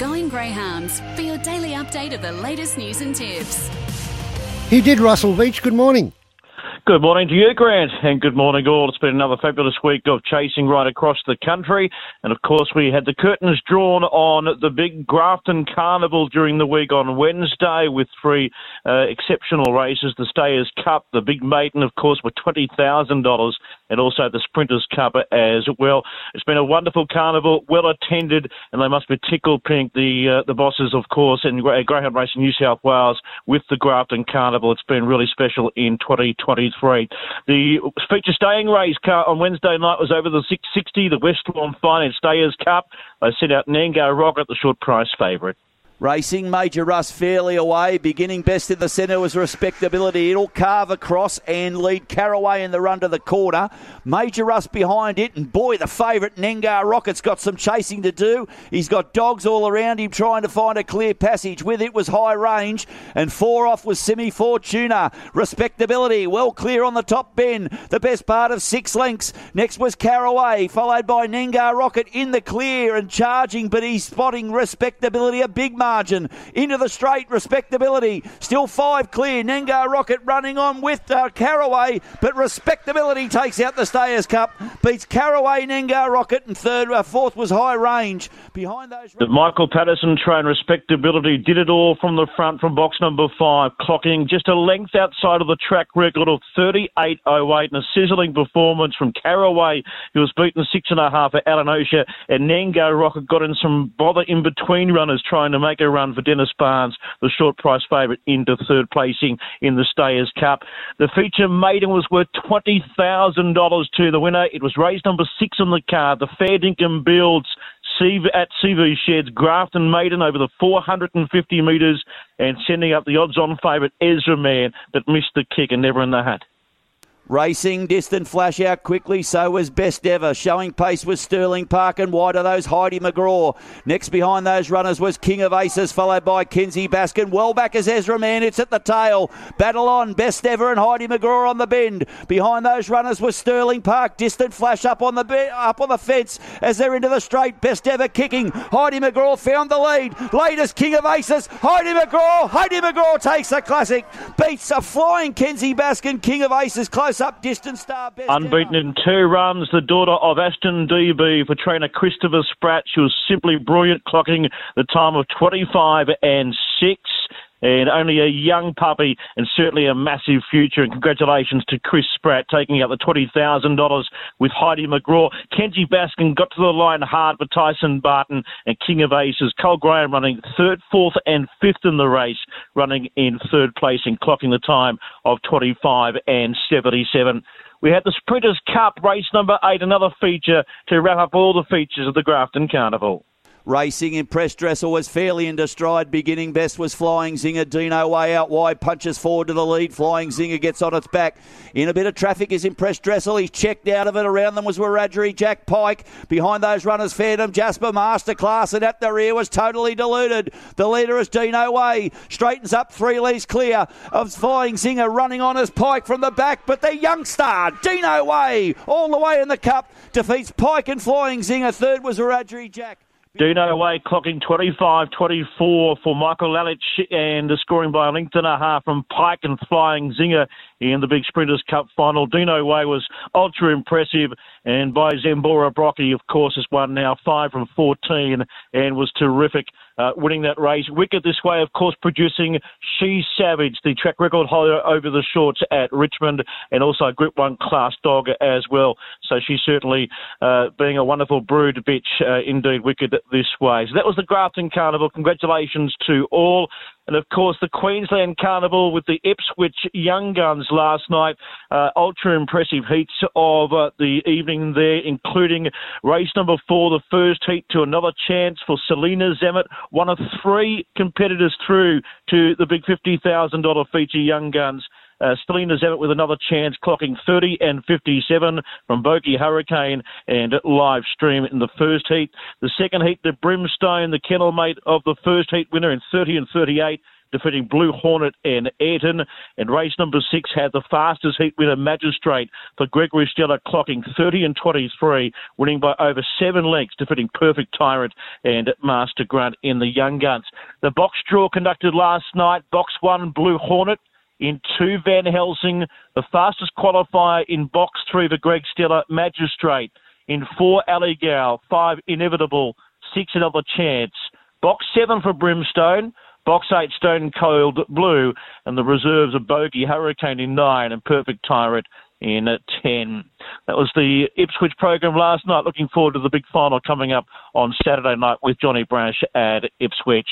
Going Greyhounds for your daily update of the latest news and tips. He did, Russell Veitch. Good morning. Good morning to you, Grant, and good morning all. It's been another fabulous week of chasing right across the country. And of course, we had the curtains drawn on the big Grafton Carnival during the week on Wednesday with three uh, exceptional races the Stayers Cup, the Big Maiden, of course, with $20,000, and also the Sprinters Cup as well. It's been a wonderful carnival, well attended, and they must be tickled pink, the, uh, the bosses, of course, in Greyhound Racing New South Wales with the Grafton Carnival. It's been really special in 2023. The feature staying race car on Wednesday night was over the 660, the West Lawn Finance Stayers Cup. They sent out Nango Rocket, the short price favourite. Racing Major Russ fairly away. Beginning best in the centre was respectability. It'll carve across and lead Caraway in the run to the corner. Major Russ behind it, and boy, the favourite Nengar Rocket's got some chasing to do. He's got dogs all around him trying to find a clear passage. With it was high range, and four off was Semi Fortuna. Respectability well clear on the top bend. The best part of six lengths. Next was Caraway, followed by Nengar Rocket in the clear and charging, but he's spotting respectability a big mark margin. Into the straight, respectability. Still five clear. Nengar Rocket running on with uh, Caraway, but respectability takes out the Stayers Cup. Beats Caraway, Nengar Rocket, and third, uh, fourth was High Range. Behind those. The Michael Patterson train, respectability, did it all from the front from box number five, clocking just a length outside of the track record of 38.08 and a sizzling performance from Caraway. who was beaten six and a half at Alanosha, and Nengar Rocket got in some bother in between runners trying to make run for Dennis Barnes, the short price favourite, into third placing in the Stayers Cup. The feature maiden was worth $20,000 to the winner. It was raised number six on the card, the Fair Dinkum Builds at CV Sheds, Grafton Maiden over the 450 metres and sending up the odds on favourite Ezra Man that missed the kick and never in the hat. Racing, distant flash out quickly, so was Best Ever. Showing pace was Sterling Park and wide of those Heidi McGraw. Next behind those runners was King of Aces, followed by Kenzie Baskin. Well back as Ezra Man, it's at the tail. Battle on, Best Ever and Heidi McGraw on the bend. Behind those runners was Sterling Park. Distant flash up on the be- up on the fence as they're into the straight. Best Ever kicking. Heidi McGraw found the lead. Latest King of Aces, Heidi McGraw. Heidi McGraw takes the classic. Beats a flying Kenzie Baskin. King of Aces close up distance star. Unbeaten in two runs, the daughter of Aston Dee Bee for trainer Christopher Spratt. She was simply brilliant, clocking the time of 25 and 6 and only a young puppy and certainly a massive future. And congratulations to Chris Spratt taking out the $20,000 with Heidi McGraw. Kenji Baskin got to the line hard for Tyson Barton and King of Aces. Cole Graham running third, fourth, and fifth in the race, running in third place and clocking the time of 25 and 77. We had the Sprinters Cup race number eight, another feature to wrap up all the features of the Grafton Carnival. Racing Impress Dressel was fairly into stride. Beginning best was Flying Zinger. Dino way out wide, punches forward to the lead. Flying Zinger gets on its back. In a bit of traffic is Impress Dressel. He's checked out of it. Around them was Wiradjuri Jack Pike. Behind those runners, Phantom Jasper Masterclass. And at the rear was totally deluded. The leader is Dino Way. Straightens up three leads clear of Flying Zinger running on as Pike from the back. But the young star, Dino Way, all the way in the cup, defeats Pike and Flying Zinger. Third was Wiradjuri Jack. Dino away, clocking 25 24 for Michael Lalich, and the scoring by a length and a half from Pike and Flying Zinger in the Big Sprinters Cup final. Dino Way was ultra impressive, and by Zambora Brockie, of course, has won now 5 from 14 and was terrific uh, winning that race. Wicked this way, of course, producing She Savage, the track record holder over the shorts at Richmond, and also a Group 1 class dog as well. So she's certainly uh, being a wonderful brood bitch, uh, indeed, Wicked this way. So that was the Grafton Carnival. Congratulations to all. And of course, the Queensland Carnival with the Ipswich Young Guns last night. Uh, ultra impressive heats of uh, the evening there, including race number four, the first heat to another chance for Selena Zemet, one of three competitors through to the big $50,000 feature Young Guns. Uh, Selena Zemet with another chance, clocking 30 and 57 from Boki Hurricane and live stream in the first heat. The second heat, the Brimstone, the kennel mate of the first heat winner in 30 and 38. defeating Blue Hornet and Ayrton. And race number six had the fastest heat winner Magistrate for Gregory Stella, clocking 30 and 23, winning by over seven lengths, defeating Perfect Tyrant and Master Grunt in the Young Guns. The box draw conducted last night, box one, Blue Hornet. In two, Van Helsing, the fastest qualifier in box three for Greg Stella, Magistrate. In four, Alligal. Five, Inevitable. Six, Another Chance. Box seven for Brimstone. Box eight, Stone Cold Blue. And the reserves of Bogey, Hurricane in nine, and Perfect Tyrant in at 10. That was the Ipswich program last night. Looking forward to the big final coming up on Saturday night with Johnny Brash at Ipswich.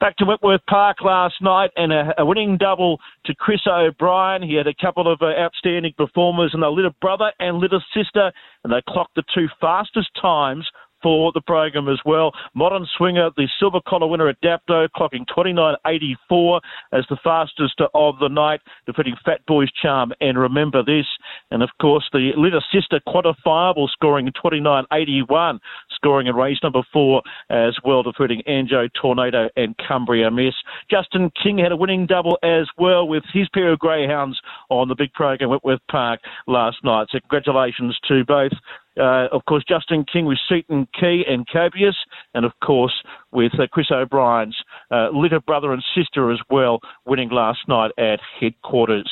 Back to Wentworth Park last night and a, a winning double to Chris O'Brien. He had a couple of uh, outstanding performers and a little brother and little sister and they clocked the two fastest times for the program as well. Modern Swinger, the silver collar winner at Dapto, clocking 29.84 as the fastest of the night, defeating Fat Boy's Charm. And remember this, and of course the little sister quantifiable scoring 29.81, scoring in race number four as well, defeating Anjo Tornado and Cumbria Miss. Justin King had a winning double as well with his pair of greyhounds on the big program at Park last night. So congratulations to both uh, of course, Justin King with Seaton Key and Copius, and of course with uh, Chris O'Brien's uh, little brother and sister as well, winning last night at headquarters.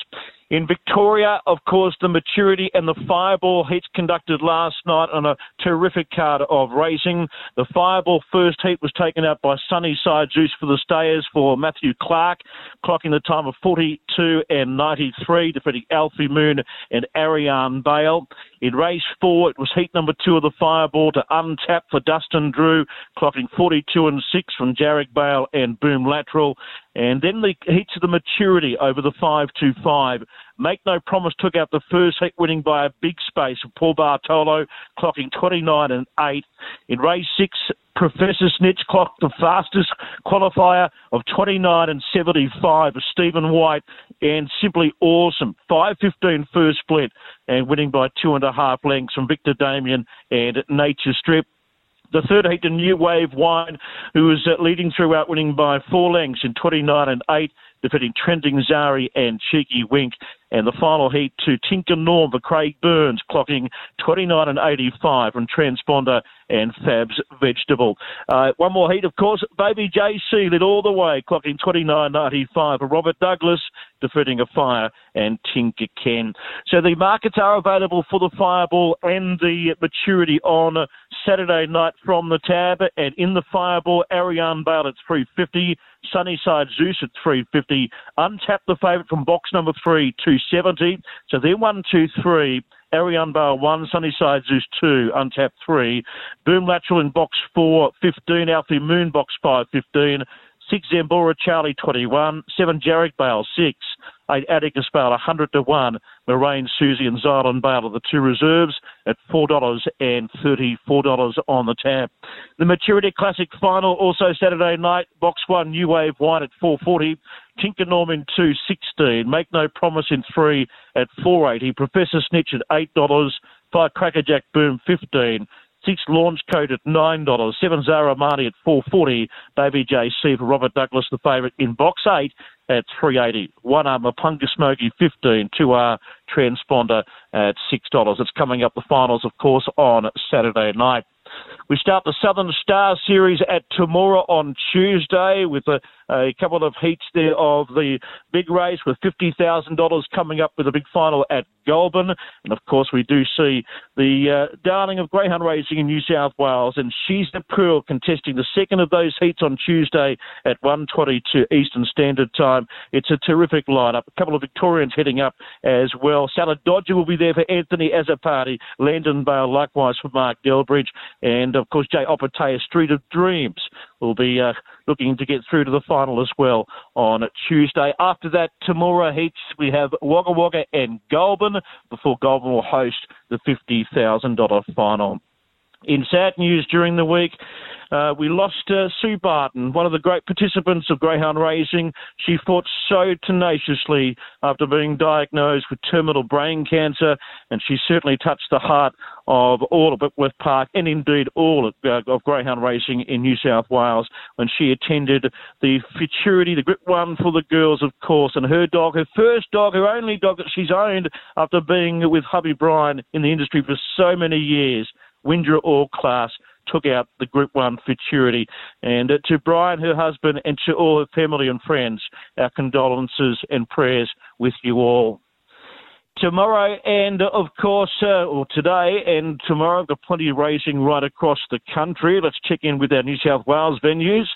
In Victoria, of course, the maturity and the fireball heats conducted last night on a terrific card of racing. The fireball first heat was taken out by Sunnyside Juice for the stayers for Matthew Clark, clocking the time of 42 and 93, defeating Alfie Moon and Ariane Bale. In race four, it was heat number two of the fireball to untap for Dustin Drew, clocking 42 and 6 from Jarek Bale and Boom Lateral. And then the heats of the maturity over the 525. Make No Promise took out the first heat, winning by a big space of Paul Bartolo, clocking 29 and 8. In race six, Professor Snitch clocked the fastest qualifier of 29 and 75 of Stephen White, and simply awesome. 5.15 first split, and winning by two and a half lengths from Victor Damien and Nature Strip. The third heat, the New Wave Wine, who was uh, leading throughout, winning by four lengths in 29 and 8, defeating Trending Zari and Cheeky Wink. And the final heat to Tinker Norm for Craig Burns, clocking 29 and 85 from Transponder and Fab's Vegetable. Uh, one more heat, of course. Baby JC led all the way, clocking 29.95 for Robert Douglas, defeating a fire and Tinker Ken. So the markets are available for the Fireball and the maturity on Saturday night from the tab. And in the Fireball, Ariane Bale at 350. Sunnyside Zeus at 350. Untap the favourite from box number three, 270. So then one, two, three. Ariane Bale 1, Sunnyside Zeus 2, Untap 3, Boom Lateral in box 4, 15, Alfie Moon box 5, 15, 6 Zambora Charlie 21, 7 Jarek Bale 6, 8 Atticus Bale 100 to 1, Moraine Susie and Zylan Bale are the two reserves at $4 and $34 on the tab. The Maturity Classic final also Saturday night, box 1 New Wave Wine at 440, Tinker Norman 216, Make No Promise in 3 at 480, Professor Snitch at $8, 5 Crackerjack Boom 15, Six launch code at nine dollars. Seven Zaramani at four forty. Baby JC for Robert Douglas, the favourite in box eight at three eighty. One R Mapunga Smoky fifteen. Two R Transponder at six dollars. It's coming up the finals, of course, on Saturday night. We start the Southern Star Series at Temora on Tuesday with a, a couple of heats there of the big race with $50,000 coming up with a big final at Goulburn. And of course, we do see the uh, darling of greyhound racing in New South Wales and She's the Pearl contesting the second of those heats on Tuesday at 1.22 Eastern Standard Time. It's a terrific lineup. A couple of Victorians heading up as well. Salad Dodger will be there for Anthony Azzopardi. Landon Bale likewise for Mark Delbridge. And of course, Jay Opatea, Street of Dreams, will be uh, looking to get through to the final as well on Tuesday. After that, Temora Heats, we have Wagga Wagga and Goulburn before Goulburn will host the $50,000 final. In sad news during the week, Uh, we lost uh, Sue Barton, one of the great participants of greyhound racing. She fought so tenaciously after being diagnosed with terminal brain cancer, and she certainly touched the heart of all of Wentworth Park and indeed all of, uh, of greyhound racing in New South Wales when she attended the Futurity, the Group One for the girls, of course, and her dog, her first dog, her only dog that she's owned after being with hubby Brian in the industry for so many years. Windra All Class took out the Group 1 Futurity. And uh, to Brian, her husband, and to all her family and friends, our condolences and prayers with you all. Tomorrow and of course, uh, or today and tomorrow, I've got plenty of racing right across the country. Let's check in with our New South Wales venues.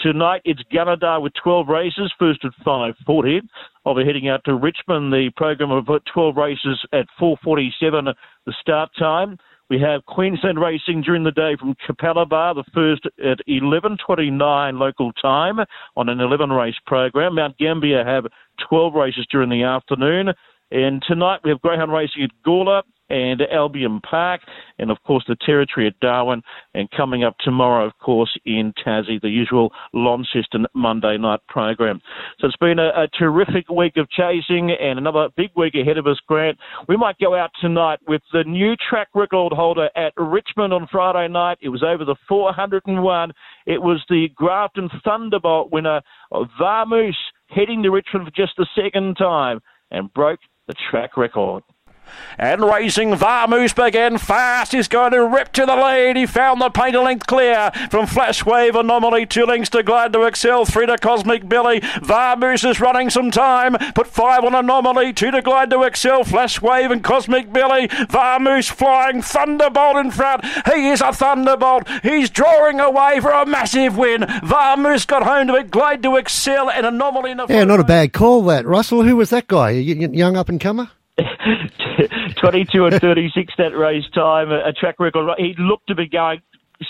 Tonight it's Gunnedah with 12 races, first at 5.40. I'll be heading out to Richmond, the program of 12 races at 4.47, the start time. We have Queensland racing during the day from Capalaba, the first at 11.29 local time on an 11 race program. Mount Gambier have 12 races during the afternoon. And tonight we have greyhound racing at Gawler and Albion Park, and of course the territory at Darwin, and coming up tomorrow, of course, in Tassie, the usual Launceston Monday night program. So it's been a, a, terrific week of chasing and another big week ahead of us, Grant. We might go out tonight with the new track record holder at Richmond on Friday night. It was over the 401. It was the Grafton Thunderbolt winner, Varmoose, heading to Richmond for just the second time and broke the track record. And racing Varmoose again fast. He's going to rip to the lead. He found the painter length clear from Flash Wave Anomaly. Two links to Glide to Excel. Three to Cosmic Billy. Varmoose is running some time. Put five on Anomaly. Two to Glide to Excel. Flash Wave and Cosmic Billy. Varmoose flying. Thunderbolt in front. He is a Thunderbolt. He's drawing away for a massive win. Varmoose got home to it. Glide to Excel and Anomaly in the Yeah, not a bad call that. Russell, who was that guy? Young up and comer? 22 and 36 that race time, a, track record. He looked to be going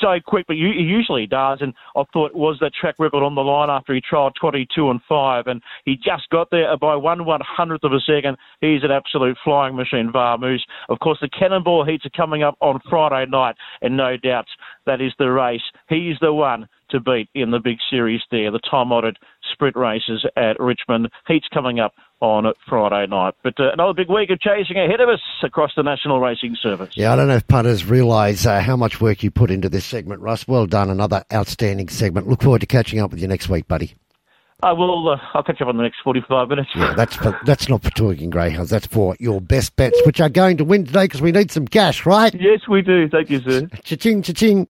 so quick, but he usually does. And I thought was that track record on the line after he trialled 22 and 5, and he just got there by one one hundredth of a second. He's an absolute flying machine, Varmoose. Of course, the Cannonball heats are coming up on Friday night, and no doubt that is the race. He's the one to beat in the big series there, the time-honoured sprint races at Richmond. Heats coming up on Friday night. But uh, another big week of chasing ahead of us across the National Racing Service. Yeah, I don't know if punters realise uh, how much work you put into this segment, Russ. Well done. Another outstanding segment. Look forward to catching up with you next week, buddy. I will. Uh, I'll catch up on the next forty-five minutes. Yeah, that's for, that's not for talking greyhounds. That's for your best bets, which are going to win today because we need some cash, right? Yes, we do. Thank you, sir. Cha-ching, cha-ching.